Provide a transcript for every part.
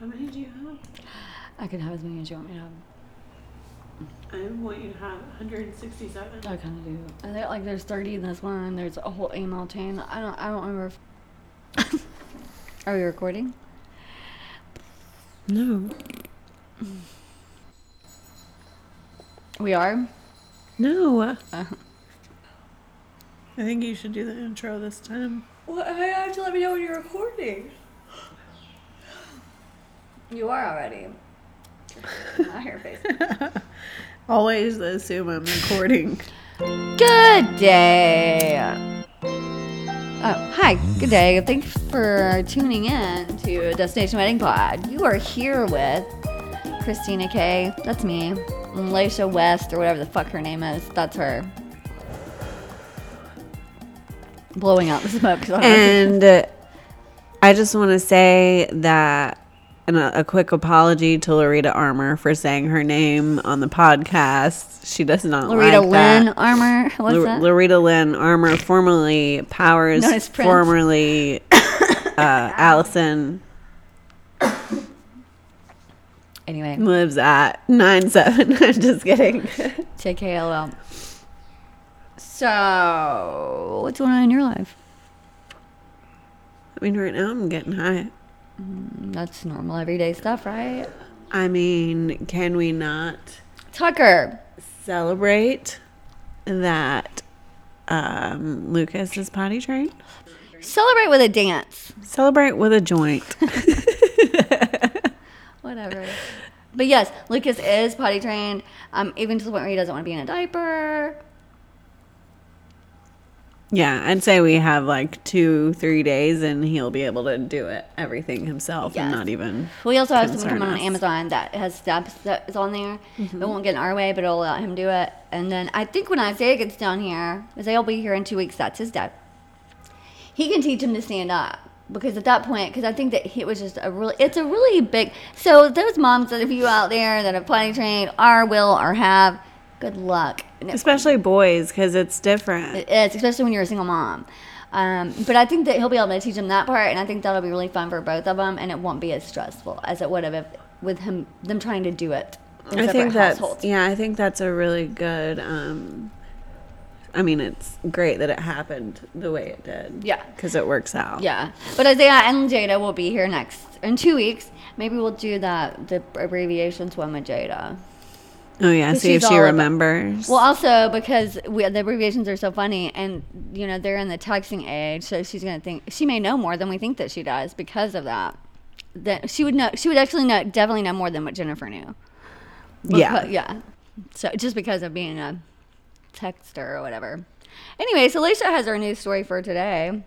How many do you have? I can have as many as you want me to have. I want you to have 167. I kind of do. I think like there's 30 in this one. There's a whole email chain. I don't. I don't remember. If Are we recording? No. We are. No. Uh, I think you should do the intro this time. well, I have to let me know when you're recording. You are already. I hear face. Always assume I'm recording. Good day. Oh, hi. Good day. Thanks for tuning in to Destination Wedding Pod. You are here with Christina K. That's me. Laysha West, or whatever the fuck her name is. That's her. Blowing out the smoke. 'cause I don't know. And I just want to say that and a, a quick apology to Loretta Armour for saying her name on the podcast. She does not Loretta like that. Lynn Armor. What's L- that? Loretta Lynn Armour, formerly Powers, Prince. formerly uh, Allison, anyway, lives at nine seven. I'm just kidding. JKLL. So, what's going on in your life? I mean, right now I'm getting high. That's normal everyday stuff, right? I mean, can we not Tucker. celebrate that um, Lucas is potty trained? Celebrate with a dance. Celebrate with a joint. Whatever. But yes, Lucas is potty trained, um, even to the point where he doesn't want to be in a diaper. Yeah, I'd say we have like two, three days, and he'll be able to do it everything himself, and not even. We also have something Concern coming on. Amazon that has steps that is on there. It mm-hmm. won't get in our way, but it'll let him do it. And then I think when Isaiah gets down here, Isaiah will be here in two weeks. That's his dad. He can teach him to stand up because at that point, because I think that he was just a really, it's a really big. So those moms that of you out there that are potty trained are, will, or have, good luck. Especially boys, because it's different. It is, especially when you're a single mom. Um, but I think that he'll be able to teach them that part, and I think that'll be really fun for both of them, and it won't be as stressful as it would have if, with him them trying to do it. I think that's households. yeah. I think that's a really good. Um, I mean, it's great that it happened the way it did. Yeah. because it works out. Yeah, but Isaiah and Jada will be here next in two weeks. Maybe we'll do that the abbreviations one with Jada. Oh yeah, See if she remembers. Well, also because we, the abbreviations are so funny, and you know they're in the texting age, so she's gonna think she may know more than we think that she does because of that. That she would know, she would actually know, definitely know more than what Jennifer knew. yeah. Yeah. So just because of being a texter or whatever. Anyway, so Lisa has our news story for today.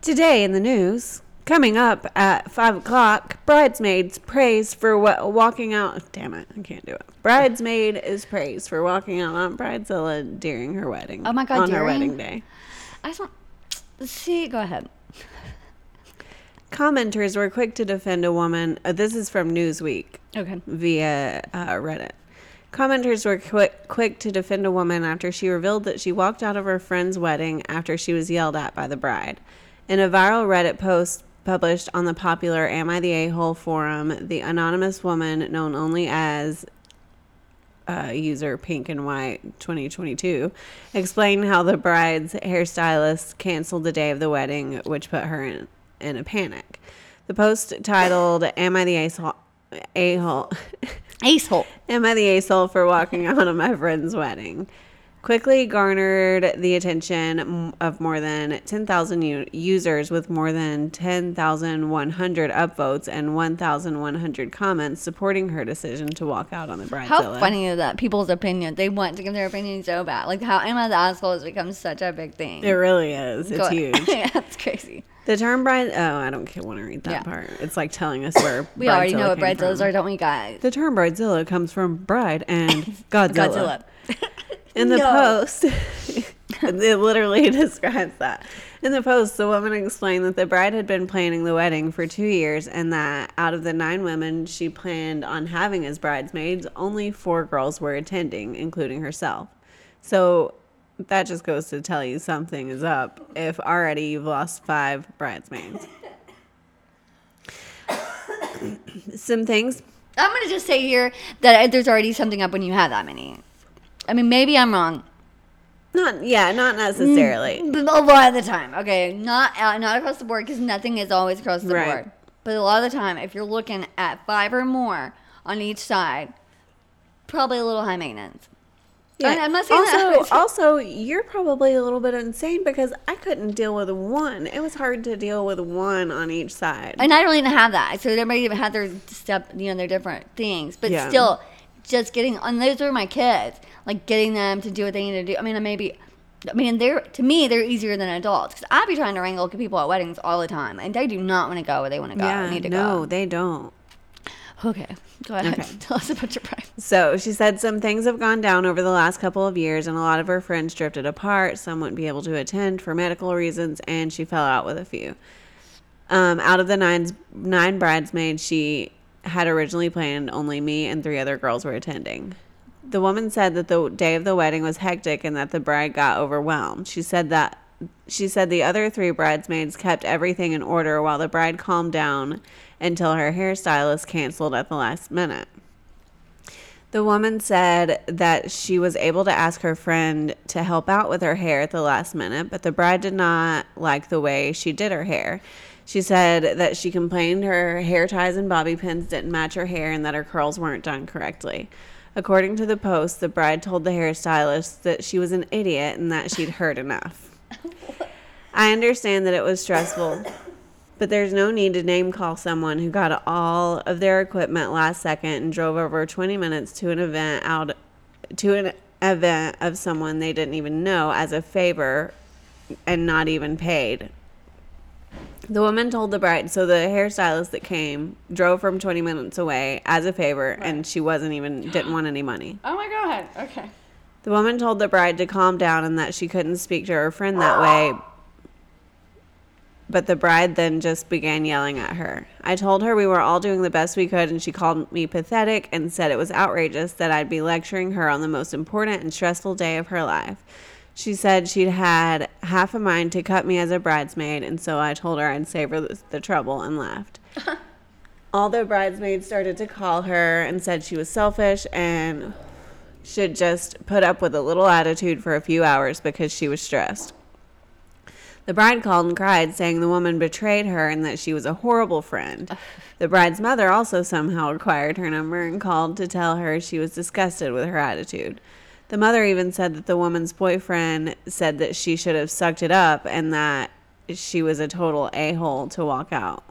Today in the news, coming up at five o'clock, bridesmaids praised for what walking out. Damn it, I can't do it. Bridesmaid is praised for walking out on Bridezilla during her wedding. Oh my God, on her during? wedding day. I just want see. Go ahead. Commenters were quick to defend a woman. Uh, this is from Newsweek. Okay. via uh, Reddit. Commenters were quick, quick to defend a woman after she revealed that she walked out of her friend's wedding after she was yelled at by the bride. In a viral Reddit post published on the popular Am I the A-Hole forum, the anonymous woman, known only as uh, user pink and white 2022, explained how the bride's hairstylist canceled the day of the wedding, which put her in, in a panic. The post titled, Am I the A-Hole? A-Hole? Ace hole. Am I the asshole for walking out on my friend's wedding? Quickly garnered the attention of more than 10,000 u- users with more than 10,100 upvotes and 1,100 comments supporting her decision to walk out on the bridezilla. How funny is that? People's opinion. They want to give their opinion so bad. Like how I the asshole has become such a big thing. It really is. It's Go- huge. yeah, it's crazy. The term bride. Oh, I don't want to read that Yeah. part. It's like telling us where We already know what bridezillas from. are, don't we, guys? The term bridezilla comes from bride and Godzilla. Godzilla. In the No. post, it literally describes that. In the post, the woman explained that the bride had been planning the wedding for two years and that out of the nine women she planned on having as bridesmaids, only four girls were attending, including herself. So that just goes to tell you something is up if already you've lost five bridesmaids. some things. I'm gonna just say here that there's already something up when you have that many. I mean, maybe I'm wrong. Not yeah, not necessarily. But a lot of the time, okay, not uh, not across the board because nothing is always across the Right. board. But a lot of the time, if you're looking at five or more on each side, probably a little high maintenance. I- I'm not saying that- also, also, you're probably a little bit insane because I couldn't deal with one. It was hard to deal with one on each side. And I don't even have that. So everybody even had their step, you know, their different things. But Yeah. still, just getting, and those are my kids, like getting them to do what they need to do. I mean, I maybe, I mean, they're, to me, they're easier than adults. Because I'd be trying to wrangle people at weddings all the time. And they do not want to go where they want to go. yeah, need to no, go. they don't. Okay. Go ahead. Okay. Tell us about your pride. So she said some things have gone down over the last couple of years, and a lot of her friends drifted apart. Some wouldn't be able to attend for medical reasons, and she fell out with a few. Um, out of the nine nine bridesmaids, she had originally planned only me and three other girls were attending. The woman said that the day of the wedding was hectic and that the bride got overwhelmed. She said that she said the other three bridesmaids kept everything in order while the bride calmed down until her hairstylist canceled at the last minute. The woman said that she was able to ask her friend to help out with her hair at the last minute, but the bride did not like the way she did her hair. She said that she complained her hair ties and bobby pins didn't match her hair and that her curls weren't done correctly. According to the post, the bride told the hairstylist that she was an idiot and that she'd heard enough. I understand that it was stressful, but there's no need to name call someone who got all of their equipment last second and drove over 20 minutes to an event out to an event of someone they didn't even know as a favor and not even paid. The woman told the bride, so the hairstylist that came drove from 20 minutes away as a favor, and she wasn't even, didn't want any money. Oh my God. Okay. The woman told the bride to calm down and that she couldn't speak to her friend that way. But the bride then just began yelling at her. I told her we were all doing the best we could, and she called me pathetic and said it was outrageous that I'd be lecturing her on the most important and stressful day of her life. She said she'd had half a mind to cut me as a bridesmaid, and so I told her I'd save her the, the trouble and left. all the bridesmaids started to call her and said she was selfish and should just put up with a little attitude for a few hours because she was stressed. The bride called and cried, saying the woman betrayed her and that she was a horrible friend. The bride's mother also somehow acquired her number and called to tell her she was disgusted with her attitude. The mother even said that the woman's boyfriend said that she should have sucked it up and that she was a total a hole to walk out.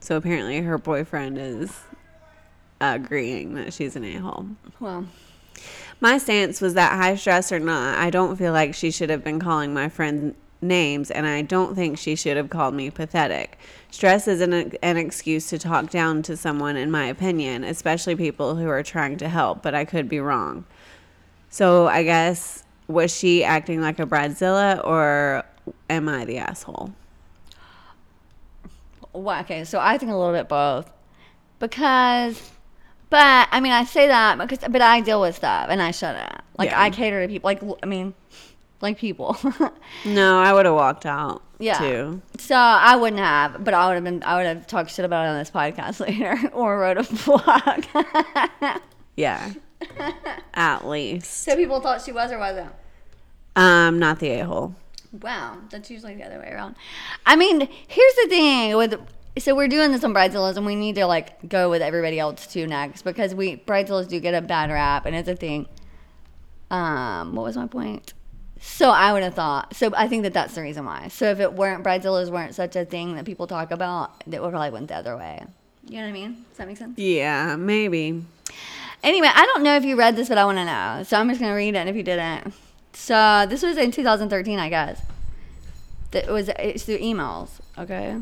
So apparently her boyfriend is agreeing that she's an a hole. Well, My stance was that high stress or not, I don't feel like she should have been calling my friend names, and I don't think she should have called me pathetic. Stress isn't a, an excuse to talk down to someone, in my opinion, especially people who are trying to help, but I could be wrong. So I guess, was she acting like a Bradzilla or am I the asshole? well, okay. So I think a little bit both. Because, but, I mean, I say that because, but I deal with stuff and I shut it. Like, Yeah. I cater to people. Like, I mean, like people. No, I would have walked out, Yeah. too. So I wouldn't have, but I would have been. I would have talked shit about it on this podcast later, or wrote a blog. Yeah. At least. so people thought she was or wasn't. Um, not the a-hole. Wow, that's usually the other way around. I mean, here's the thing with. So we're doing this on bridezillas, and we need to like go with everybody else too next because we bridezillas do get a bad rap, and it's a thing. Um, what was my point? So I would have thought. So I think that that's the reason why. So if it weren't bridezillas weren't such a thing that people talk about, it would probably went the other way. You know what I mean? Does that make sense? Yeah, maybe. Anyway, I don't know if you read this, but I want to know. So I'm just going to read it and if you didn't. So this was in 2013, I guess. It was it's through emails. Okay.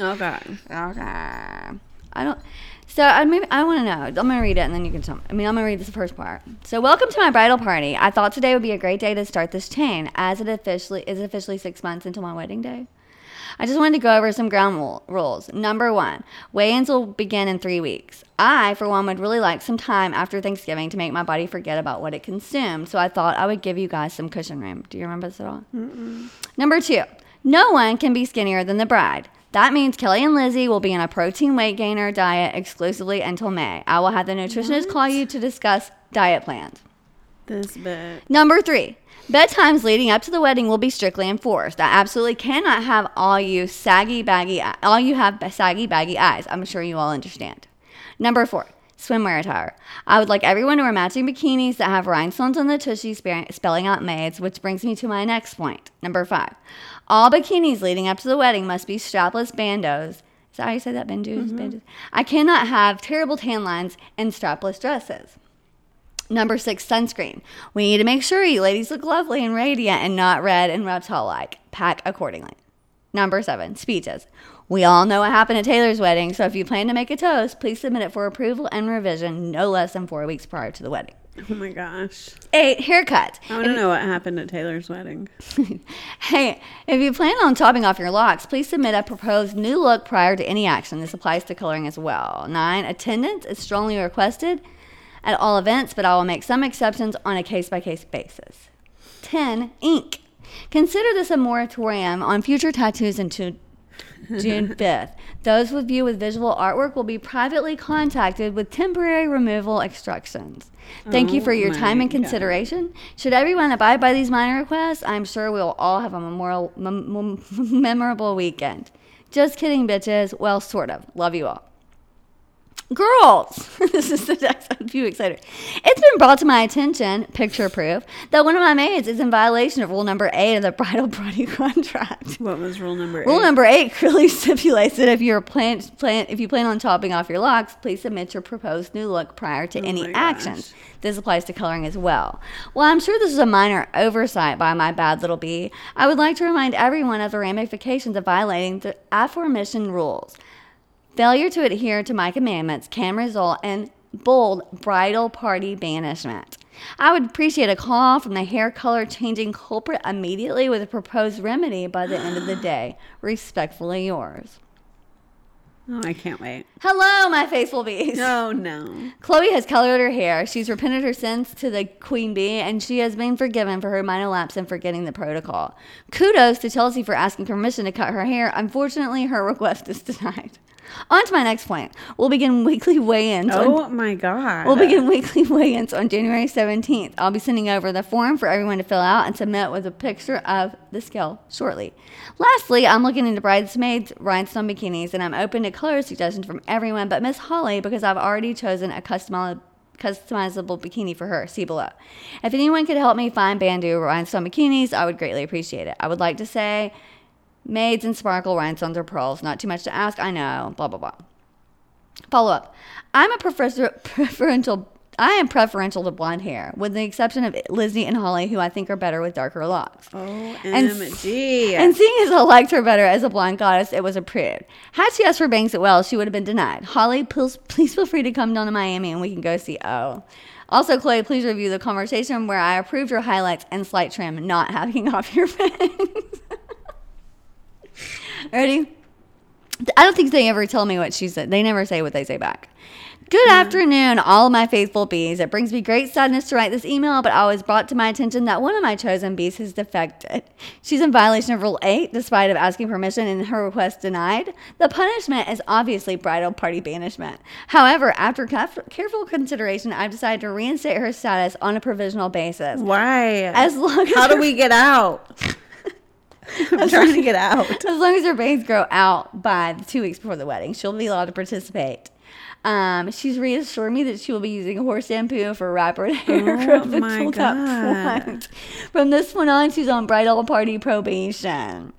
Okay. Okay. I don't. So I maybe I want to know. I'm gonna read it and then you can tell me. I mean, I'm gonna read this first part. So welcome to my bridal party. I thought today would be a great day to start this chain, as it officially is officially six months until my wedding day. I just wanted to go over some ground rules. Number one, weigh-ins will begin in three weeks. I, for one, would really like some time after Thanksgiving to make my body forget about what it consumed. So I thought I would give you guys some cushion room. Do you remember this at all? Number two, no one can be skinnier than the bride. That means Kelly and Lizzie will be on a protein weight gainer diet exclusively until May. I will have the nutritionist call you to discuss diet plans. This bit. Number three, bedtimes leading up to the wedding will be strictly enforced. I absolutely cannot have all you saggy baggy, all you have saggy baggy eyes. I'm sure you all understand. Number four, swimwear attire. I would like everyone to wear matching bikinis that have rhinestones on the tushy spelling out maids, which brings me to my next point. Number five, all bikinis leading up to the wedding must be strapless bandos. Is that how you say that? Bandos? Mm-hmm. Bandos? I cannot have terrible tan lines and strapless dresses. Number six, sunscreen. We need to make sure you ladies look lovely and radiant and not red and reptile like. Pack accordingly. Number seven, speeches. We all know what happened at Taylor's wedding, so if you plan to make a toast, please submit it for approval and revision no less than four weeks prior to the wedding. Oh my gosh. Eight, haircut. I want to know what happened at Taylor's wedding. Hey, if you plan on topping off your locks, please submit a proposed new look prior to any action. This applies to coloring as well. Nine, attendance is strongly requested at all events, but I will make some exceptions on a case by case basis. 10. Ink. Consider this a moratorium on future tattoos until June 5th. Those with you with visual artwork will be privately contacted with temporary removal instructions. Thank you Oh for your time and consideration. Should everyone abide by these minor requests, I'm sure we'll all have a memorial, mem- mem- memorable weekend. Just kidding, bitches. Well, sort of. Love you all. Girls, this is the next few excited. It's been brought to my attention, picture proof, that one of my maids is in violation of rule number eight of the bridal party contract. What was rule number eight? Rule number eight clearly stipulates that if you're plan, plan if you plan on topping off your locks, please submit your proposed new look prior to oh any Oh my actions. This applies to coloring as well. While I'm sure this is a minor oversight by my bad little bee, I would like to remind everyone of the ramifications of violating the aforementioned rules. Failure to adhere to my commandments can result in bold bridal party banishment. I would appreciate a call from the hair color changing culprit immediately with a proposed remedy by the end of the day. Respectfully yours. Oh, I can't wait. Hello, my faithful bees. No, oh, no. Chloe has colored her hair. She's repented her sins to the queen bee, and she has been forgiven for her minor lapse in forgetting the protocol. Kudos to Chelsea for asking permission to cut her hair. Unfortunately, her request is denied. On to my next point. We'll begin weekly weigh-ins. on- Oh my god. We'll begin weekly weigh-ins on January 17th. I'll be sending over the form for everyone to fill out and submit with a picture of the scale shortly. Lastly, I'm looking into bridesmaids rhinestone bikinis, and I'm open to color suggestions from everyone but Miss Holly because I've already chosen a customizable customizable bikini for her. See below. If anyone could help me find bandeau rhinestone bikinis, I would greatly appreciate it. I would like to say maids and sparkle rhinestones or pearls. Not too much to ask, I know. Blah blah blah. Follow up. I'm a prefer- preferential. I am preferential to blonde hair, with the exception of Lizzie and Holly, who I think are better with darker locks. OMG. And seeing as I liked her better as a blonde goddess, it was approved. Had she asked for bangs at Wells, she would have been denied. Holly, please, please feel free to come down to Miami and we can go see O. Also, Chloe, please review the conversation where I approved your highlights and slight trim, not having off your bangs. Ready? I don't think they ever tell me what she said. They never say what they say back. Good afternoon, all my faithful bees. It brings me great sadness to write this email, but always brought to my attention that one of my chosen bees has defected. She's in violation of Rule 8, despite of asking permission and her request denied. The punishment is obviously bridal party banishment. However, after caref- careful consideration, I've decided to reinstate her status on a provisional basis. Why? As long as How do we get out? I'm trying to get out. As long as her bangs grow out by two weeks before the wedding, she'll be allowed to participate. Um, she's reassured me that she will be using horse shampoo for wrapper hair Oh growth my until that point. From this point on, she's on bridal party probation.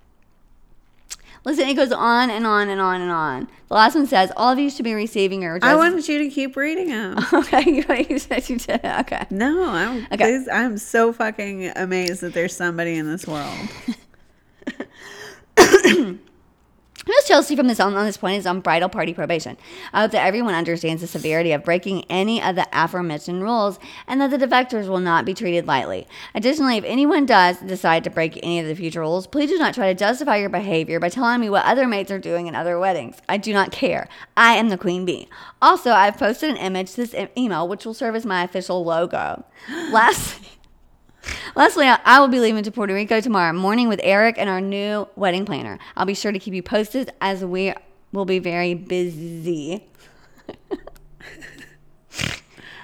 Listen, it goes on and on and on and on. The last one says, all of you should be receiving your I wanted you to keep reading them. Okay, you, you said you did. Okay. No, I'm Okay. I'm so fucking amazed that there's somebody in this world. Miss Chelsea from this on, on this point is on bridal party probation. I hope that everyone understands the severity of breaking any of the aforementioned rules and that the defectors will not be treated lightly. Additionally, if anyone does decide to break any of the future rules, please do not try to justify your behavior by telling me what other maids are doing in other weddings. I do not care. I am the queen bee. Also, I've posted an image to this email which will serve as my official logo. Lastly, Lastly, I will be leaving to Puerto Rico tomorrow morning with Eric and our new wedding planner. I'll be sure to keep you posted as we will be very busy.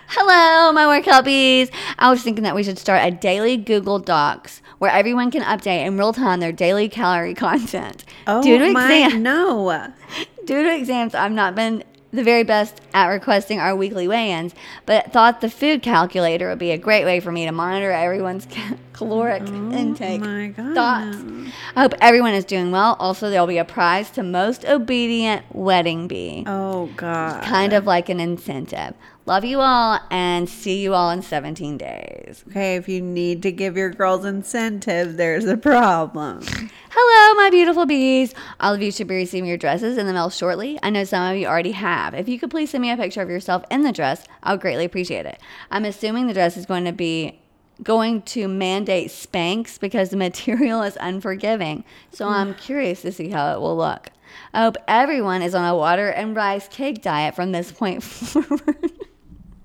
Hello, my work bees. I was thinking that we should start a daily Google Docs where everyone can update in real time their daily calorie content. Oh Due to my exam- no. Due to exams, I've not been the very best at requesting our weekly weigh-ins, but thought the food calculator would be a great way for me to monitor everyone's ca- caloric oh intake. Oh my God. Thoughts. I hope everyone is doing well. Also, there'll be a prize to most obedient wedding bee, Oh god. kind of like an incentive. Love you all, and see you all in 17 days. Okay, if you need to give your girls incentive, there's a problem. Hello, my beautiful bees. All of you should be receiving your dresses in the mail shortly. I know some of you already have. If you could please send me a picture of yourself in the dress, I would greatly appreciate it. I'm assuming the dress is going to be going to mandate Spanx because the material is unforgiving. So mm. I'm curious to see how it will look. I hope everyone is on a water and rice cake diet from this point forward.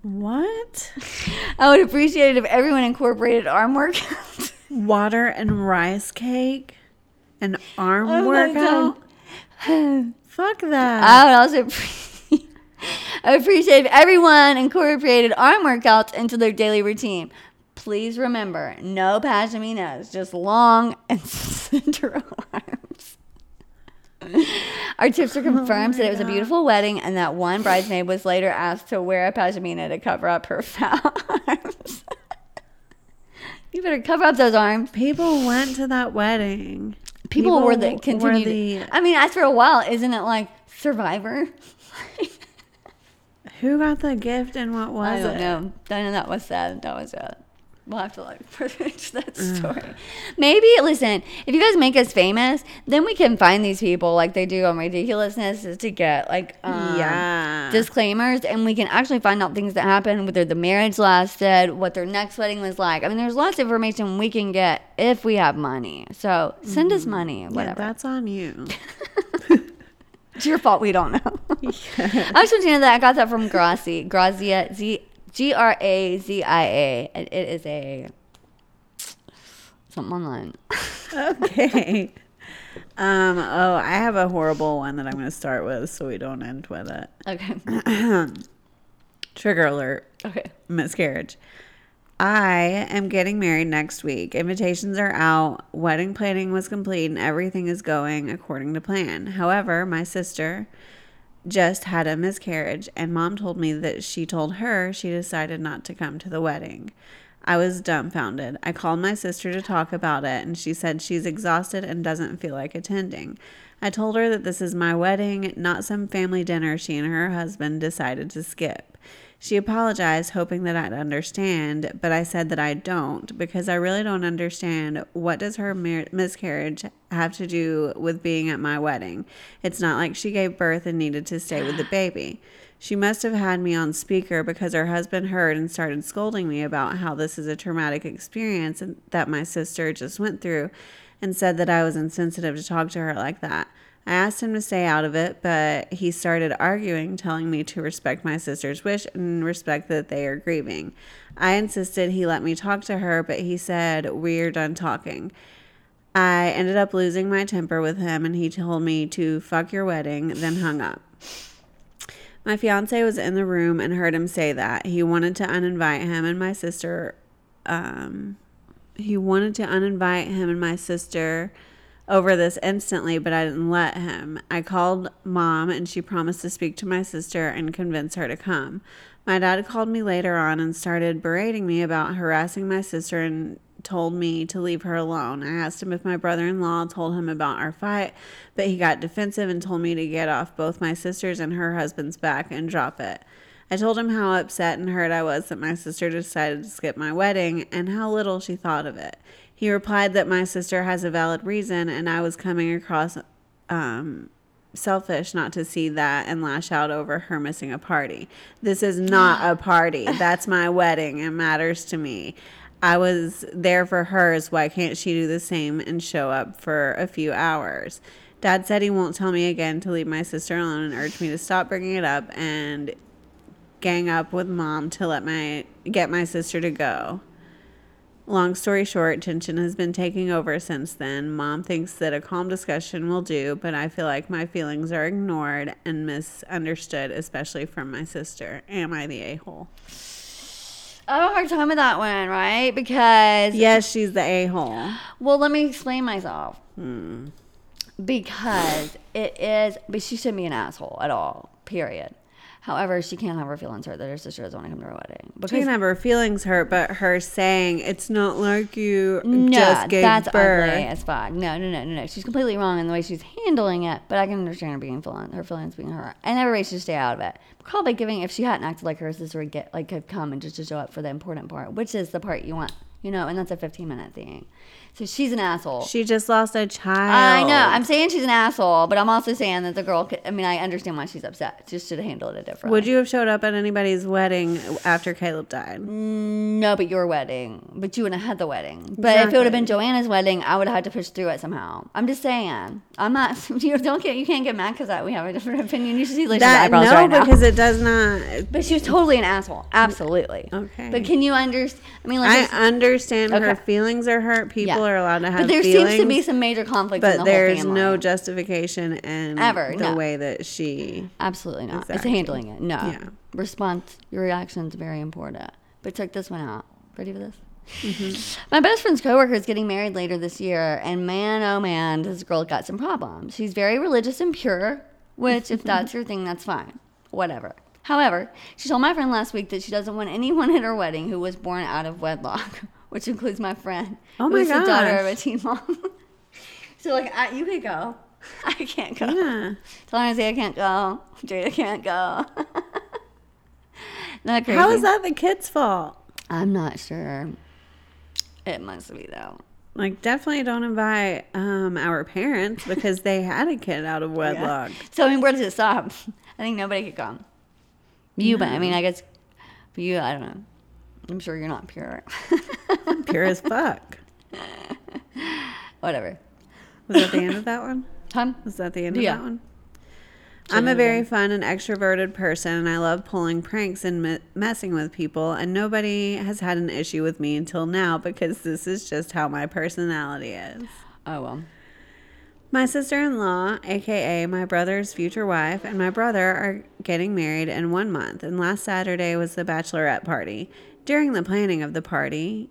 What? I would appreciate it if everyone incorporated arm workouts. Water and rice cake? An arm Oh workout? Fuck that. I would also appre- I would appreciate if everyone incorporated arm workouts into their daily routine. Please remember, no pashminas, just long and center arms. Our tips are confirmed that it was a oh beautiful wedding and that one bridesmaid was later asked to wear a pashmina to cover up her foul arms. you better cover up those arms. People went to that wedding. People, were the continued. the- I mean, after a while, isn't it like Survivor? who got the gift and what was it? I don't it? know. I know that was sad. That was sad. We'll have to like into that story. Maybe listen, if you guys make us famous, then we can find these people like they do on ridiculousness to get like um, Yeah. disclaimers, and we can actually find out things that happened, whether the marriage lasted, what their next wedding was like. I mean, there's lots of information we can get if we have money. So send us money, Yeah, whatever. that's on you. It's your fault we don't know. I was thinking that I got that from Grazi. Grazia Z G R A Z I A. and It is a something online. okay. Um, oh, I have a horrible one that I'm going to start with so we don't end with it. Okay. Trigger alert. Okay. miscarriage. I am getting married next week. Invitations are out, wedding planning was complete, and everything is going according to plan. However, my sister just had a miscarriage, and mom told me that she told her she decided not to come to the wedding. I was dumbfounded. I called my sister to talk about it, and she said she's exhausted and doesn't feel like attending. I told her that this is my wedding, not some family dinner she and her husband decided to skip. She apologized, hoping that I'd understand, but I said that I don't because I really don't understand what does her mar- miscarriage have to do with being at my wedding. It's not like she gave birth and needed to stay with the baby. She must have had me on speaker because her husband heard and started scolding me about how this is a traumatic experience that my sister just went through and said that I was insensitive to talk to her like that. I asked him to stay out of it, but he started arguing, telling me to respect my sister's wish and respect that they are grieving. I insisted he let me talk to her, but he said, We're done talking. I ended up losing my temper with him, and he told me to fuck your wedding, then hung up. My fiance was in the room and heard him say that. He wanted to uninvite him and my sister. Um, he wanted to uninvite him and my sister over this instantly, but I didn't let him. I called mom and she promised to speak to my sister and convince her to come. My dad called me later on and started berating me about harassing my sister and told me to leave her alone. I asked him if my brother in law told him about our fight, but he got defensive and told me to get off both my sister's and her husband's back and drop it. I told him how upset and hurt I was that my sister decided to skip my wedding and how little she thought of it. He replied that my sister has a valid reason and I was coming across um, selfish not to see that and lash out over her missing a party. This is not a party. That's my wedding. It matters to me. I was there for hers. Why can't she do the same and show up for a few hours? Dad said he won't tell me again to leave my sister alone and urged me to stop bringing it up and gang up with mom to let my get my sister to go. Long story short, tension has been taking over since then. Mom thinks that a calm discussion will do, but I feel like my feelings are ignored and misunderstood, especially from my sister. Am I the a hole? I have a hard time with that one, right? Because Yes, she's the a hole. Well, let me explain myself. Hmm. Because it is, but she shouldn't be an asshole at all. Period. However, she can't have her feelings hurt that her sister doesn't want to come to her wedding. She can have her feelings hurt, but her saying it's not like you no, just gave that's birth. ugly as fuck. No, no, no, no, no. She's completely wrong in the way she's handling it. But I can understand her being feeling her feelings being hurt, and everybody should stay out of it. Probably giving if she hadn't acted like her sister would get like have come and just to show up for the important part, which is the part you want, you know, and that's a 15 minute thing. So she's an asshole. She just lost a child. I know. I'm saying she's an asshole, but I'm also saying that the girl. Could, I mean, I understand why she's upset. Just should have handled it differently. Would you have showed up at anybody's wedding after Caleb died? Mm, no, but your wedding. But you wouldn't have had the wedding. But if it would have been Joanna's wedding, I would have had to push through it somehow. I'm just saying. I'm not. You don't get. You can't get mad because that we have a different opinion. You should see Alicia's That eyebrows no, right now. because it does not. But she was totally an asshole. Absolutely. Okay. But can you understand? I mean, like, I understand her feelings are hurt. People Yeah. are allowed to have but there feelings. seems to be some major conflict in but the there's no justification in Ever, the no. way that she. Absolutely not. It's handling it. No. Yeah. Response, your reaction is very important. But check this one out. Ready for this? Mm-hmm. My best friend's coworker is getting married later this year, and man, oh man, this girl got some problems. She's very religious and pure, which, if that's your thing, that's fine. Whatever. However, she told my friend last week that she doesn't want anyone at her wedding who was born out of wedlock, which includes my friend, Oh my is the daughter of a teen mom. so, like, I, you could go. I can't go. Yeah. Tell her I can't go. Jada can't go. Not crazy. How is that the kid's fault? I'm not sure. It must be though. Like, definitely don't invite um, our parents because they had a kid out of wedlock. So I mean, where does it stop? I think nobody could come. You, but I mean, I guess you, I don't know. I'm sure you're not pure. Pure as fuck. Whatever. Was that the end of that one? Huh? Was that the end Yeah. of that one? I'm a very fun and extroverted person, and I love pulling pranks and me- messing with people. And nobody has had an issue with me until now because this is just how my personality is. Oh well. My sister in law, aka my brother's future wife, and my brother are getting married in one month, and last Saturday was the bachelorette party. During the planning of the party,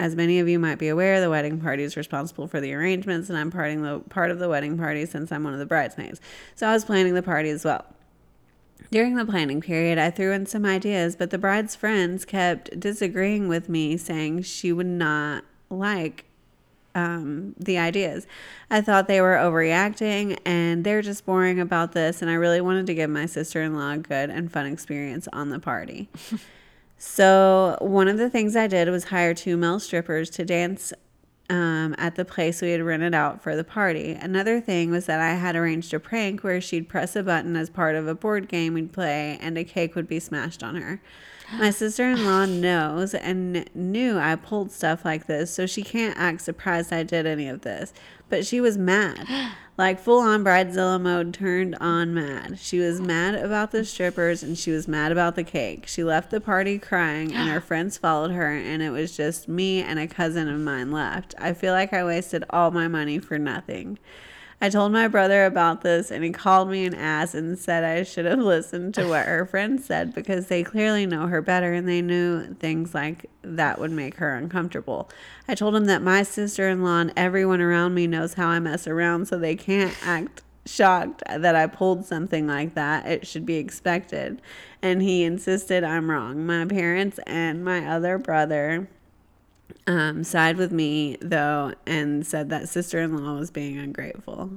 as many of you might be aware, the wedding party is responsible for the arrangements, and I'm parting the part of the wedding party since I'm one of the bridesmaids. So I was planning the party as well. During the planning period, I threw in some ideas, but the bride's friends kept disagreeing with me, saying she would not like um, the ideas. I thought they were overreacting and they're just boring about this. And I really wanted to give my sister in law a good and fun experience on the party. so, one of the things I did was hire two male strippers to dance um, at the place we had rented out for the party. Another thing was that I had arranged a prank where she'd press a button as part of a board game we'd play and a cake would be smashed on her. My sister in law knows and knew I pulled stuff like this, so she can't act surprised I did any of this. But she was mad. Like full on Bridezilla mode turned on mad. She was mad about the strippers and she was mad about the cake. She left the party crying and her friends followed her and it was just me and a cousin of mine left. I feel like I wasted all my money for nothing. I told my brother about this and he called me an ass and said I should have listened to what her friends said because they clearly know her better and they knew things like that would make her uncomfortable. I told him that my sister in law and everyone around me knows how I mess around so they can't act shocked that I pulled something like that. It should be expected. And he insisted I'm wrong. My parents and my other brother um, side with me though and said that sister-in-law was being ungrateful.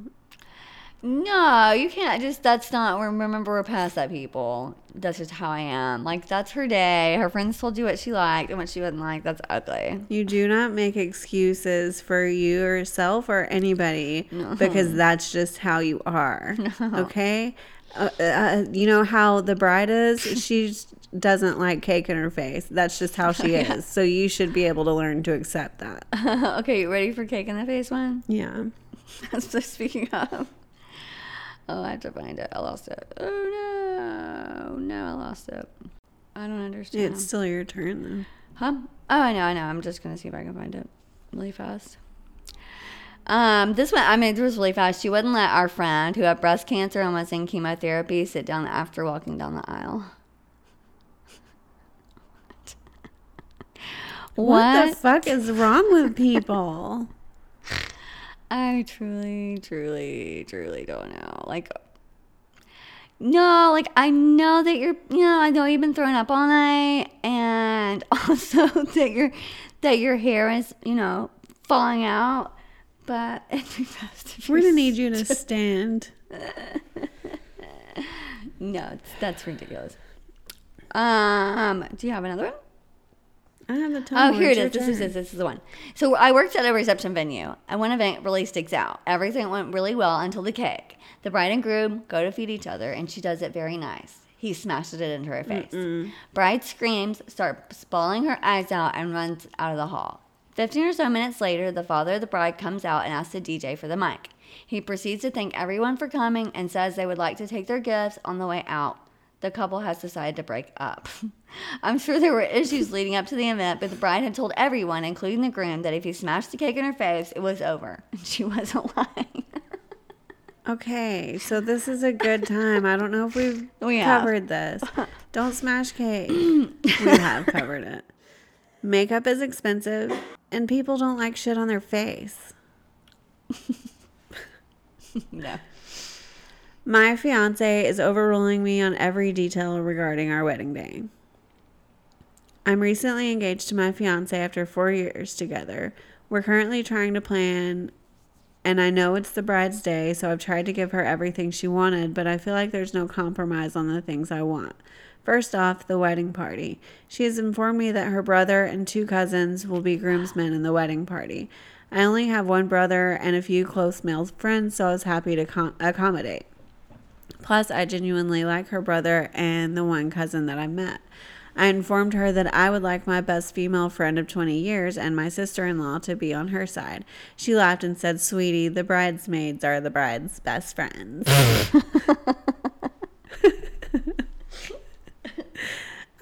No, you can't. Just that's not. Remember, we're past that, people. That's just how I am. Like that's her day. Her friends told you what she liked and what she wouldn't like. That's ugly. You do not make excuses for you yourself or anybody because that's just how you are. Okay? Uh, uh, you know how the bride is? She doesn't like cake in her face. That's just how she is. So you should be able to learn to accept that. okay, you ready for cake in the face one? Yeah. so speaking of, oh, I have to find it. I lost it. Oh no, no, I lost it. I don't understand. It's still your turn though. Huh? Oh, I know, I know. I'm just gonna see if I can find it really fast. Um, this one, I mean, this was really fast. She wouldn't let our friend who had breast cancer and was in chemotherapy sit down after walking down the aisle. What the fuck is wrong with people? I truly, truly, truly don't know. Like, no, like I know that you're, you know, I know you've been throwing up all night, and also that your that your hair is, you know, falling out. But it'd be best if We're gonna need you to stand. No, it's, that's ridiculous. Um, do you have another one? I have the time. Oh, here it is. This is it. This is the one. So I worked at a reception venue, and one event really sticks out. Everything went really well until the cake. The bride and groom go to feed each other, and she does it very nice. He smashes it into her face. Bride screams, starts bawling her eyes out, and runs out of the hall. Fifteen or so minutes later, the father of the bride comes out and asks the DJ for the mic. He proceeds to thank everyone for coming and says they would like to take their gifts on the way out. The couple has decided to break up. I'm sure there were issues leading up to the event, but the bride had told everyone, including the groom, that if he smashed the cake in her face, it was over. She wasn't lying. Okay, so this is a good time. I don't know if we've We have. covered this. Don't smash cake. we have covered it. Makeup is expensive, and people don't like shit on their face. no. My fiance is overruling me on every detail regarding our wedding day. I'm recently engaged to my fiance after four years together. We're currently trying to plan, and I know it's the bride's day, so I've tried to give her everything she wanted, but I feel like there's no compromise on the things I want. First off, the wedding party. She has informed me that her brother and two cousins will be groomsmen in the wedding party. I only have one brother and a few close male friends, so I was happy to com- accommodate. Plus, I genuinely like her brother and the one cousin that I met. I informed her that I would like my best female friend of 20 years and my sister in law to be on her side. She laughed and said, Sweetie, the bridesmaids are the bride's best friends.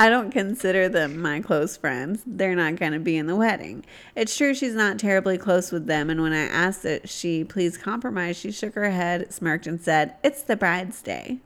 I don't consider them my close friends. They're not going to be in the wedding. It's true she's not terribly close with them, and when I asked that she please compromise, she shook her head, smirked, and said, It's the bride's day.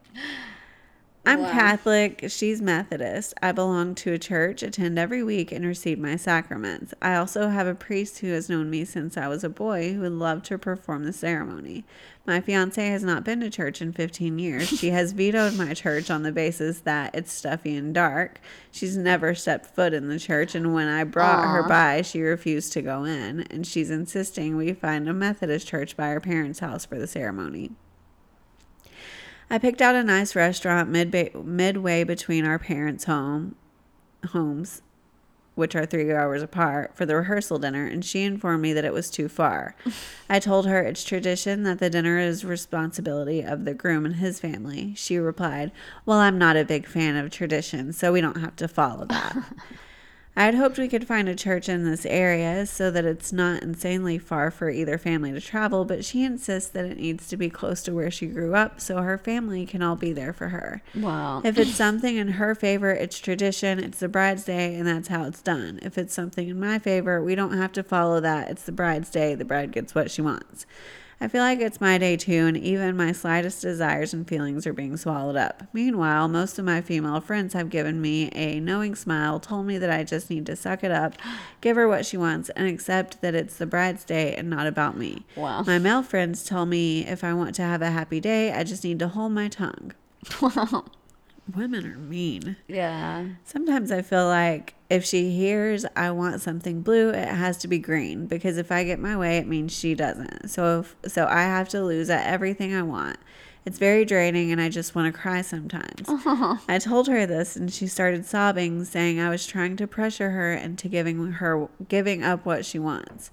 I'm Wow. Catholic. She's Methodist. I belong to a church, attend every week, and receive my sacraments. I also have a priest who has known me since I was a boy who would love to perform the ceremony. My fiance has not been to church in 15 years. She has vetoed my church on the basis that it's stuffy and dark. She's never stepped foot in the church, and when I brought her by, she refused to go in, and she's insisting we find a Methodist church by her parents' house for the ceremony. I picked out a nice restaurant midway, midway between our parents' home homes, which are three hours apart, for the rehearsal dinner, and she informed me that it was too far. I told her it's tradition that the dinner is responsibility of the groom and his family. She replied, "Well, I'm not a big fan of tradition, so we don't have to follow that." I had hoped we could find a church in this area so that it's not insanely far for either family to travel, but she insists that it needs to be close to where she grew up so her family can all be there for her. Wow. If it's something in her favor, it's tradition, it's the bride's day, and that's how it's done. If it's something in my favor, we don't have to follow that. It's the bride's day, the bride gets what she wants. I feel like it's my day too, and even my slightest desires and feelings are being swallowed up. Meanwhile, most of my female friends have given me a knowing smile, told me that I just need to suck it up, give her what she wants, and accept that it's the bride's day and not about me. Wow. My male friends tell me if I want to have a happy day, I just need to hold my tongue. Wow. Women are mean. Yeah. Sometimes I feel like if she hears I want something blue, it has to be green because if I get my way, it means she doesn't. So if, so I have to lose at everything I want. It's very draining and I just want to cry sometimes. I told her this and she started sobbing saying I was trying to pressure her into giving her giving up what she wants.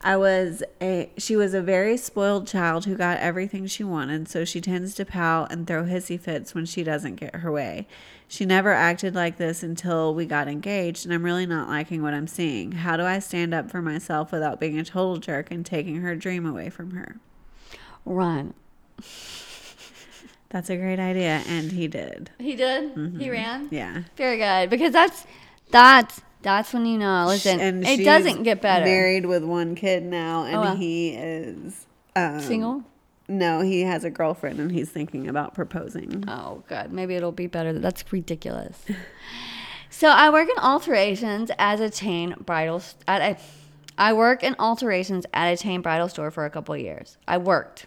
I was a she was a very spoiled child who got everything she wanted, so she tends to pout and throw hissy fits when she doesn't get her way. She never acted like this until we got engaged, and I'm really not liking what I'm seeing. How do I stand up for myself without being a total jerk and taking her dream away from her? Run. That's a great idea, and he did. He did. Mm-hmm. He ran. Yeah. Very good because that's that's That's when you know. Listen, and it doesn't get better. Married with one kid now, and Oh, wow. he is um, Single? No, he has a girlfriend, and he's thinking about proposing. Oh, good. Maybe it'll be better. That's ridiculous. so I work in alterations as a chain bridal st- at a. I work in alterations at a chain bridal store for a couple years. I worked.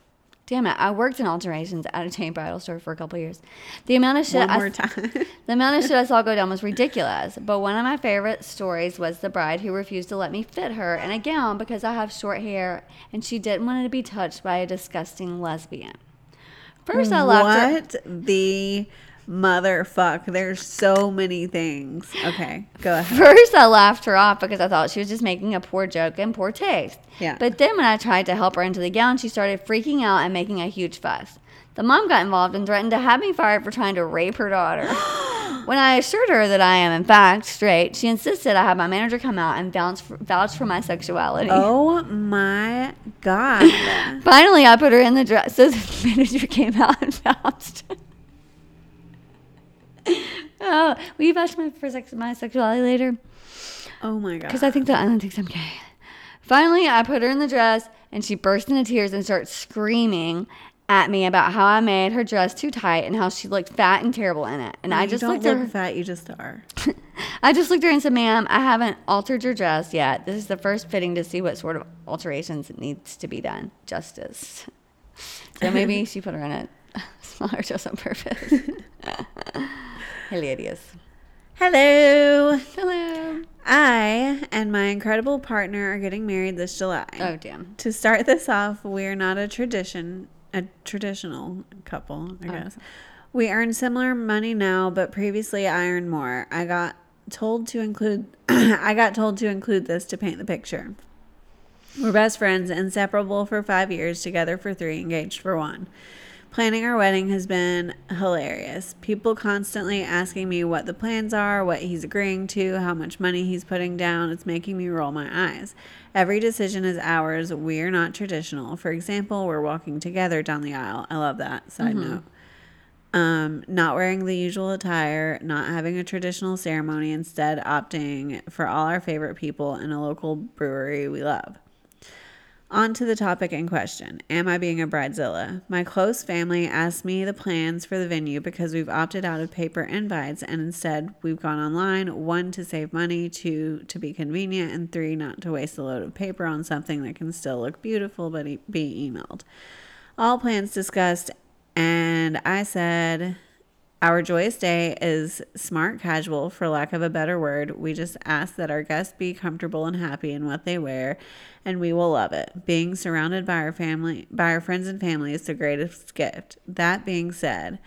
Damn it! I worked in alterations at a chain bridal store for a couple years. The amount of shit One I more time. The amount of shit I saw go down was ridiculous. But one of my favorite stories was the bride who refused to let me fit her in a gown because I have short hair and she didn't want it to be touched by a disgusting lesbian. First, I laughed. her- what the motherfuck? There's so many things. Okay, go ahead. First, I laughed her off because I thought she was just making a poor joke and poor taste. Yeah. But then when I tried to help her into the gown, she started freaking out and making a huge fuss. The mom got involved and threatened to have me fired for trying to rape her daughter. when I assured her that I am, in fact, straight, she insisted I have my manager come out and vouch for, vouch for my sexuality. Oh my god. Finally, I put her in the dress. So the manager came out and vouched. oh, will you vouch my, for sex, my sexuality later? Oh my god. Because I think that I don't think I'm gay. Finally, I put her in the dress, and she burst into tears and starts screaming at me about how I made her dress too tight and how she looked fat and terrible in it. And I just looked at her. fat. You just are. I just looked at her and said, "Ma'am, I haven't altered your dress yet. This is the first fitting to see what sort of alterations it needs to be done. Justice." So maybe she put her in a smaller dress on purpose. Hilarious. Hello. Hello. I and my incredible partner are getting married this July. Oh damn. To start this off, we're not a tradition, a traditional couple, I oh, guess. We earn similar money now, but previously I earned more. I got told to include I got told to include this to paint the picture. We're best friends, inseparable for 5 years, together for 3, engaged for 1. Planning our wedding has been hilarious. People constantly asking me what the plans are, what he's agreeing to, how much money he's putting down. It's making me roll my eyes. Every decision is ours. We're not traditional. For example, we're walking together down the aisle. I love that. Side note. Um, not wearing the usual attire, not having a traditional ceremony, instead opting for all our favorite people in a local brewery we love. On to the topic in question. Am I being a bridezilla? My close family asked me the plans for the venue because we've opted out of paper invites and instead we've gone online, one to save money, two to be convenient, and three not to waste a load of paper on something that can still look beautiful but be emailed. All plans discussed, and I said, Our joyous day is smart casual, for lack of a better word. We just ask that our guests be comfortable and happy in what they wear, and we will love it. Being surrounded by our family, by our friends and family, is the greatest gift. That being said,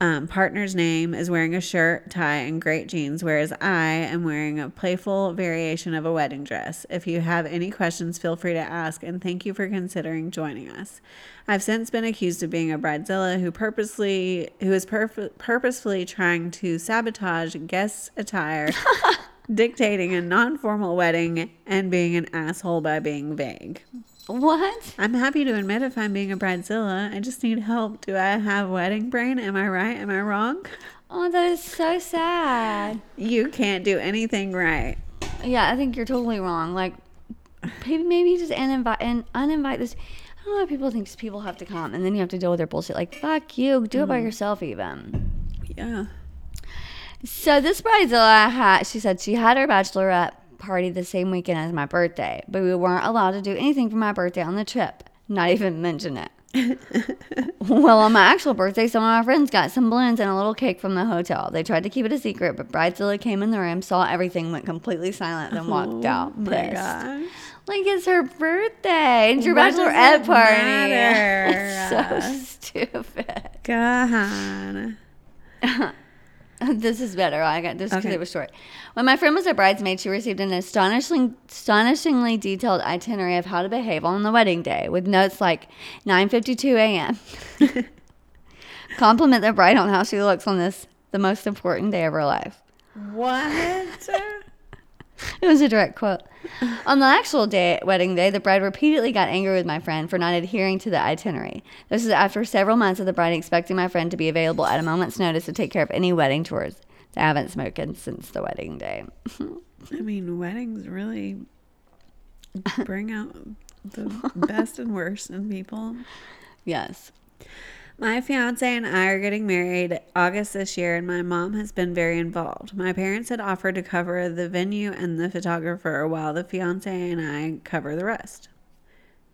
um, partner's name is wearing a shirt, tie, and great jeans, whereas I am wearing a playful variation of a wedding dress. If you have any questions, feel free to ask, and thank you for considering joining us. I've since been accused of being a bridezilla who purposely, who is perf- purposefully trying to sabotage guests' attire, dictating a non-formal wedding, and being an asshole by being vague. What? I'm happy to admit if I'm being a bridezilla. I just need help. Do I have wedding brain? Am I right? Am I wrong? Oh, that is so sad. You can't do anything right. Yeah, I think you're totally wrong. Like, maybe maybe just uninvite and uninvite this. I don't know why people think people have to come and then you have to deal with their bullshit. Like, fuck you, do it by mm-hmm. yourself even. Yeah. So this bridezilla had, she said she had her bachelorette party the same weekend as my birthday, but we weren't allowed to do anything for my birthday on the trip. Not even mention it. well, on my actual birthday, some of my friends got some balloons and a little cake from the hotel. They tried to keep it a secret, but Bridezilla came in the room, saw everything, went completely silent, then walked oh out. Oh my pissed. Like it's her birthday. It's your What bachelorette it party. It's so stupid. God. this is better. I got this because Okay. it was short. When my friend was a bridesmaid, she received an astonishing, astonishingly detailed itinerary of how to behave on the wedding day, with notes like 9:52 a.m. Compliment the bride on how she looks on this, the most important day of her life. What? It was a direct quote. On the actual day, wedding day, the bride repeatedly got angry with my friend for not adhering to the itinerary. This is after several months of the bride expecting my friend to be available at a moment's notice to take care of any wedding chores. They haven't spoken since the wedding day. I mean, weddings really bring out the best and worst in people. Yes. My fiance and I are getting married August this year, and my mom has been very involved. My parents had offered to cover the venue and the photographer, while the fiance and I cover the rest.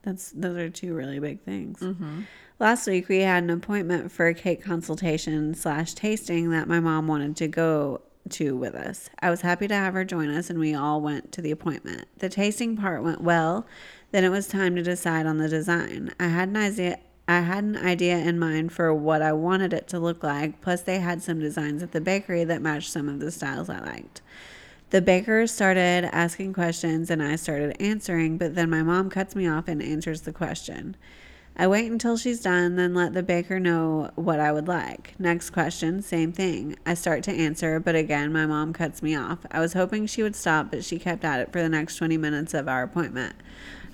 That's those are two really big things. Mm-hmm. Last week we had an appointment for a cake consultation slash tasting that my mom wanted to go to with us. I was happy to have her join us, and we all went to the appointment. The tasting part went well. Then it was time to decide on the design. I had an idea. I had an idea in mind for what I wanted it to look like. Plus, they had some designs at the bakery that matched some of the styles I liked. The baker started asking questions and I started answering, but then my mom cuts me off and answers the question. I wait until she's done, then let the baker know what I would like. Next question, same thing. I start to answer, but again, my mom cuts me off. I was hoping she would stop, but she kept at it for the next 20 minutes of our appointment.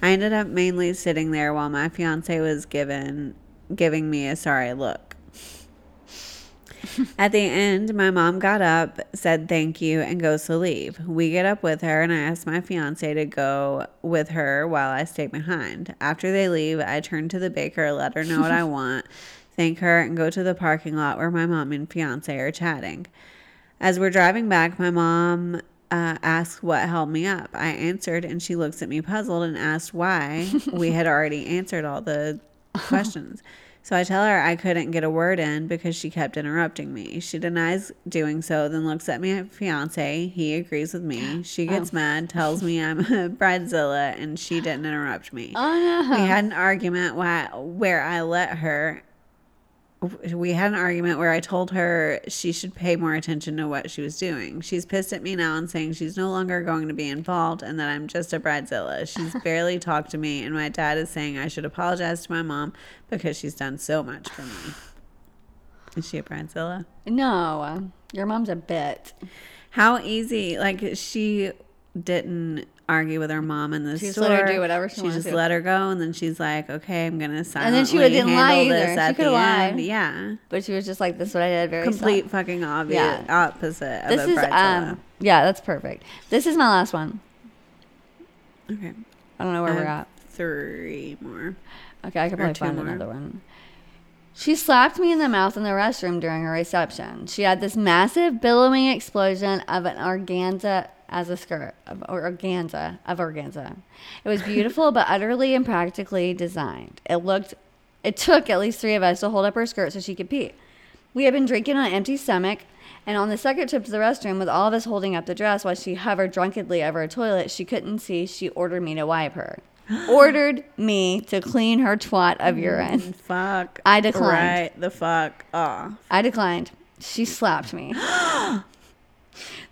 I ended up mainly sitting there while my fiance was given giving me a sorry look. At the end, my mom got up, said thank you, and goes to leave. We get up with her, and I ask my fiance to go with her while I stay behind. After they leave, I turn to the baker, let her know what I want, thank her, and go to the parking lot where my mom and fiance are chatting. As we're driving back, my mom uh, asks what held me up. I answered, and she looks at me puzzled and asked why we had already answered all the questions. So I tell her I couldn't get a word in because she kept interrupting me. She denies doing so, then looks at my fiance. He agrees with me. She gets mad, tells me I'm a bridezilla, and she didn't interrupt me. Oh no. We had an argument why, where I let her. We had an argument where I told her she should pay more attention to what she was doing. She's pissed at me now and saying she's no longer going to be involved and that I'm just a bridezilla. She's barely talked to me, and my dad is saying I should apologize to my mom because she's done so much for me. Is she a bridezilla? No, your mom's a bit. How easy! Like she didn't argue with her mom in the She just store. let her do whatever she wanted just to. let her go, and then she's like, "Okay, I'm gonna silently And then she didn't lie either. this She at coulda the lied. end." Yeah, But she was just like, "This is what I did." Very complete soft. fucking obvious Yeah. opposite of This a is um. Yeah, that's perfect. This is my last one. okay, I don't know where I we're at. three more. Okay, I could probably find more. another one. She slapped me in the mouth in the restroom during her reception. She had this massive billowing explosion of an organza as a skirt, of, or organza, of organza. It was beautiful but utterly impractically designed. It looked, it took at least three of us to hold up her skirt so she could pee. We had been drinking on an empty stomach, and on the second trip to the restroom, with all of us holding up the dress while she hovered drunkenly over a toilet she couldn't see, she ordered me to wipe her. ordered me to clean her twat of mm, urine. Fuck. I declined. Right, the fuck off. I declined. She slapped me.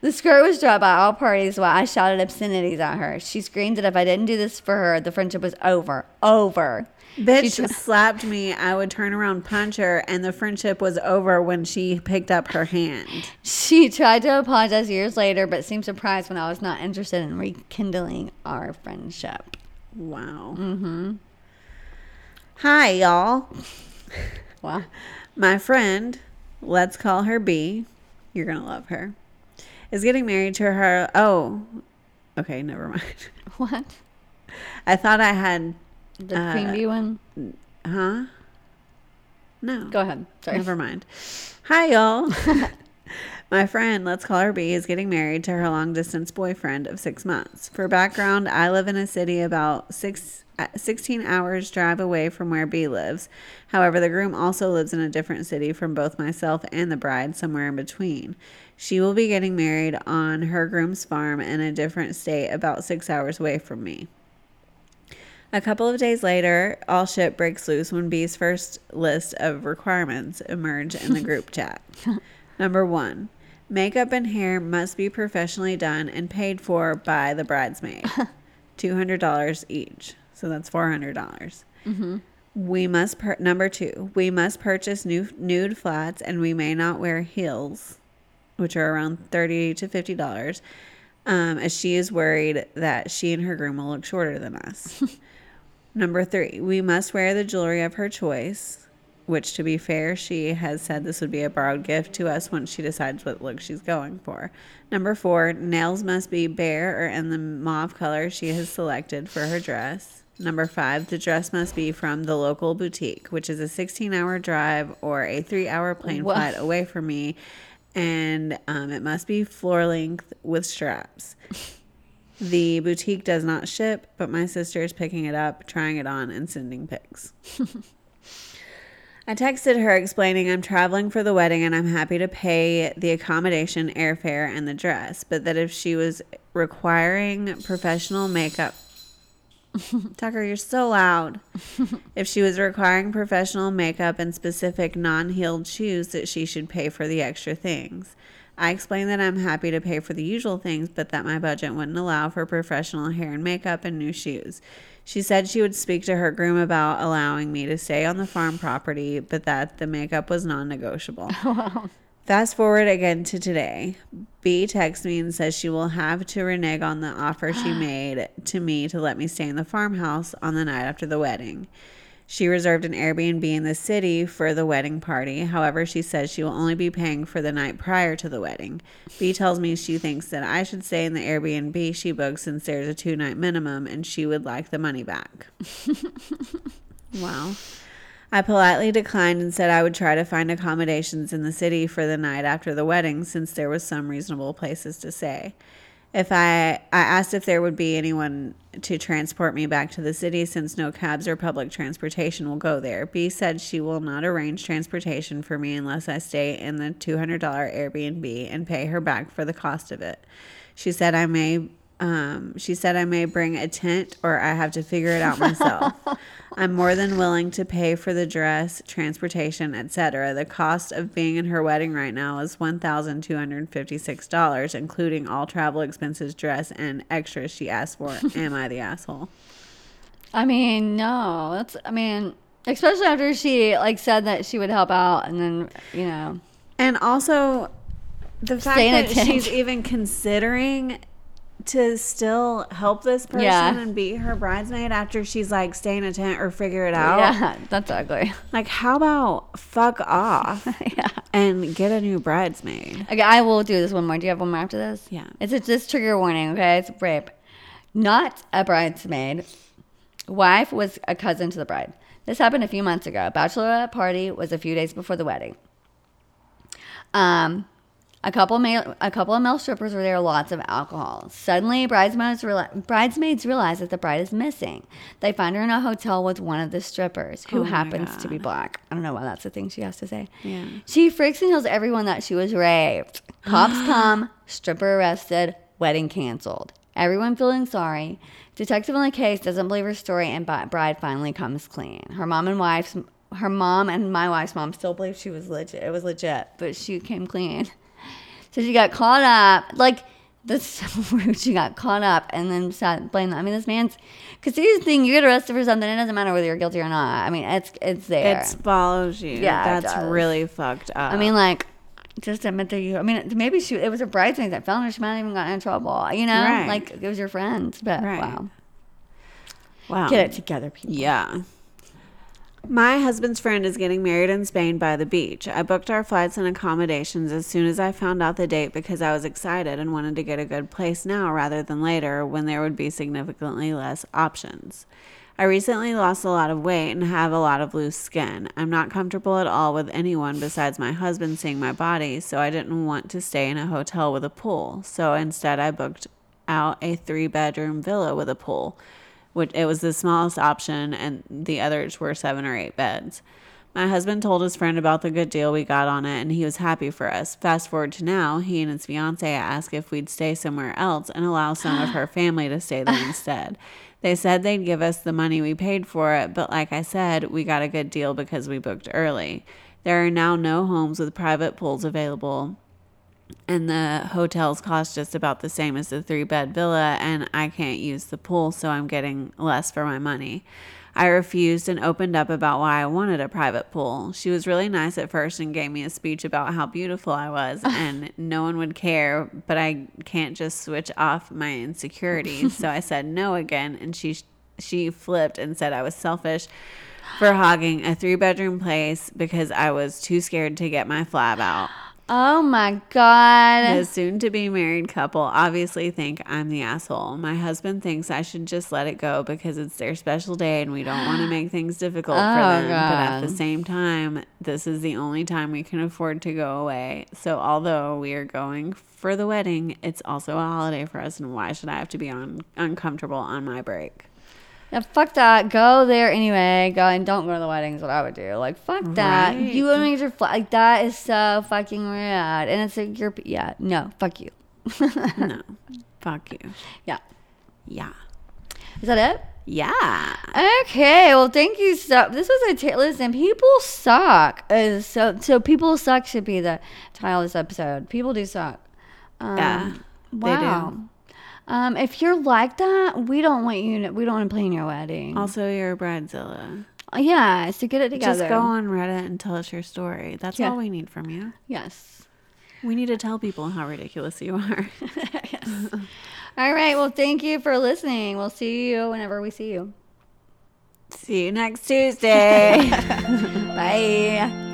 the skirt was dropped by all parties while I shouted obscenities at her. She screamed that if I didn't do this for her, the friendship was over. Over. Bitch She tr- slapped me. I would turn around, punch her, and the friendship was over when she picked up her hand. She tried to apologize years later, but seemed surprised when I was not interested in rekindling our friendship. Wow. Mm-hmm. Hi, y'all. Wow. My friend, let's call her B. You're gonna love her. Is getting married to her. Oh, okay. Never mind. What? I thought I had. The Uh, Queen Bee one? Huh? No. Go ahead. Sorry. Never mind. Hi, y'all. My friend, let's call her B, is getting married to her long distance boyfriend of six months. For background, I live in a city about six, uh, 16 hours drive away from where B lives. However, the groom also lives in a different city from both myself and the bride, somewhere in between. She will be getting married on her groom's farm in a different state, about six hours away from me. A couple of days later, all shit breaks loose when B's first list of requirements emerge in the group chat. Number one, makeup and hair must be professionally done and paid for by the bridesmaid. $200 each. So that's $400. Mm-hmm. We must, per- number two, we must purchase new nude flats and we may not wear heels, which are around 30 to $50, um, as she is worried that she and her groom will look shorter than us. Number three, we must wear the jewelry of her choice. which to be fair, she has said this would be a borrowed gift to us once she decides what look she's going for. Number four, nails must be bare or in the mauve color she has selected for her dress. Number five, the dress must be from the local boutique, which is a 16 hour drive or a three hour plane flight away from me. And um, it must be floor length with straps. The boutique does not ship, but my sister is picking it up, trying it on, and sending pics. I texted her explaining I'm traveling for the wedding and I'm happy to pay the accommodation, airfare, and the dress, but that if she was requiring professional makeup, Tucker, you're so loud. if she was requiring professional makeup and specific non heeled shoes, that she should pay for the extra things. I explained that I'm happy to pay for the usual things, but that my budget wouldn't allow for professional hair and makeup and new shoes. She said she would speak to her groom about allowing me to stay on the farm property, but that the makeup was non negotiable. Fast forward again to today. B texts me and says she will have to renege on the offer she made to me to let me stay in the farmhouse on the night after the wedding. She reserved an Airbnb in the city for the wedding party. However, she says she will only be paying for the night prior to the wedding. B tells me she thinks that I should stay in the Airbnb she booked since there's a two night minimum and she would like the money back. wow. I politely declined and said I would try to find accommodations in the city for the night after the wedding since there was some reasonable places to stay. If I I asked if there would be anyone to transport me back to the city since no cabs or public transportation will go there. B said she will not arrange transportation for me unless I stay in the $200 Airbnb and pay her back for the cost of it. She said I may um, she said I may bring a tent or I have to figure it out myself. I'm more than willing to pay for the dress, transportation, etc. The cost of being in her wedding right now is $1,256, including all travel expenses, dress, and extras she asked for. Am I the asshole? I mean, no. That's. I mean, especially after she like said that she would help out, and then you know. And also, the fact Stay in a that she's even considering to still help this person Yeah. and be her bridesmaid after she's like stay in a tent or figure it out. Yeah, that's ugly. Like, how about fuck off yeah. and get a new bridesmaid? Okay, I will do this one more. Do you have one more after this? Yeah. It's a this trigger warning. Okay, it's rape. Not a bridesmaid. Wife was a cousin to the bride. This happened a few months ago. Bachelorette party was a few days before the wedding. Um, a couple male, a couple of male strippers were there. Lots of alcohol. Suddenly, bridesmaids reali- bridesmaids realize that the bride is missing. They find her in a hotel with one of the strippers, who Oh happens to be black. I don't know why that's the thing she has to say. Yeah. She freaks and tells everyone that she was raped. Cops come, stripper arrested, wedding canceled. Everyone feeling sorry. Detective on the case doesn't believe her story, and bride finally comes clean. Her mom and wife's, her mom and my wife's mom still believe she was legit. It was legit, but she came clean. So she got caught up. Like that's so rude. She got caught up and then sat blame. I mean, this man's because here's the thing: you get arrested for something, it doesn't matter whether you're guilty or not. I mean, it's it's there. It follows you. Yeah, That's really fucked up. I mean, like, just admit that you. I mean, maybe she. It was a bridesmaid that found her. She might have even gotten in trouble. You know, Right. like it was your friends. But Right. wow, wow. get it together, people. Yeah. My husband's friend is getting married in Spain by the beach. I booked our flights and accommodations as soon as I found out the date because I was excited and wanted to get a good place now rather than later when there would be significantly less options. I recently lost a lot of weight and have a lot of loose skin. I'm not comfortable at all with anyone besides my husband seeing my body, so I didn't want to stay in a hotel with a pool. So instead, I booked out a three bedroom villa with a pool which it was the smallest option and the others were seven or eight beds. My husband told his friend about the good deal we got on it and he was happy for us. Fast forward to now, he and his fiance asked if we'd stay somewhere else and allow some of her family to stay there instead. They said they'd give us the money we paid for it, but like I said, we got a good deal because we booked early. There are now no homes with private pools available and the hotels cost just about the same as the three bed villa and i can't use the pool so i'm getting less for my money. I refused and opened up about why i wanted a private pool. She was really nice at first and gave me a speech about how beautiful i was and no one would care but i can't just switch off my insecurities so i said no again and she she flipped and said I was selfish for hogging a three bedroom place because I was too scared to get my flab out. Oh my god. The soon to be married couple obviously think I'm the asshole. My husband thinks I should just let it go because it's their special day and we don't want to make things difficult for Oh, them. But at the same time, this is the only time we can afford to go away. So although we are going for the wedding, it's also a holiday for us and why should I have to be on uncomfortable on my break? Yeah, fuck that. Go there anyway. Go and don't go to the weddings. what I would do. Like, fuck that. Right. You to get your flag. Like, that is so fucking rude. And it's like, you're, yeah, no, fuck you. No. Fuck you. yeah. Yeah. Is that it? Yeah. Okay, well, thank you so. This was a ta- listen. People suck. Is so so. People suck should be the title of this episode. People do suck. Um, Yeah, they do. Wow. Um, if you're like that, we don't want you. To, we don't want to plan your wedding. Also, you're a bridezilla. yeah, so get it together. Just go on Reddit and tell us your story. That's Yeah. all we need from you. Yes. We need to tell people how ridiculous you are. yes. All right. Well, thank you for listening. We'll see you whenever we see you. See you next Tuesday. Bye.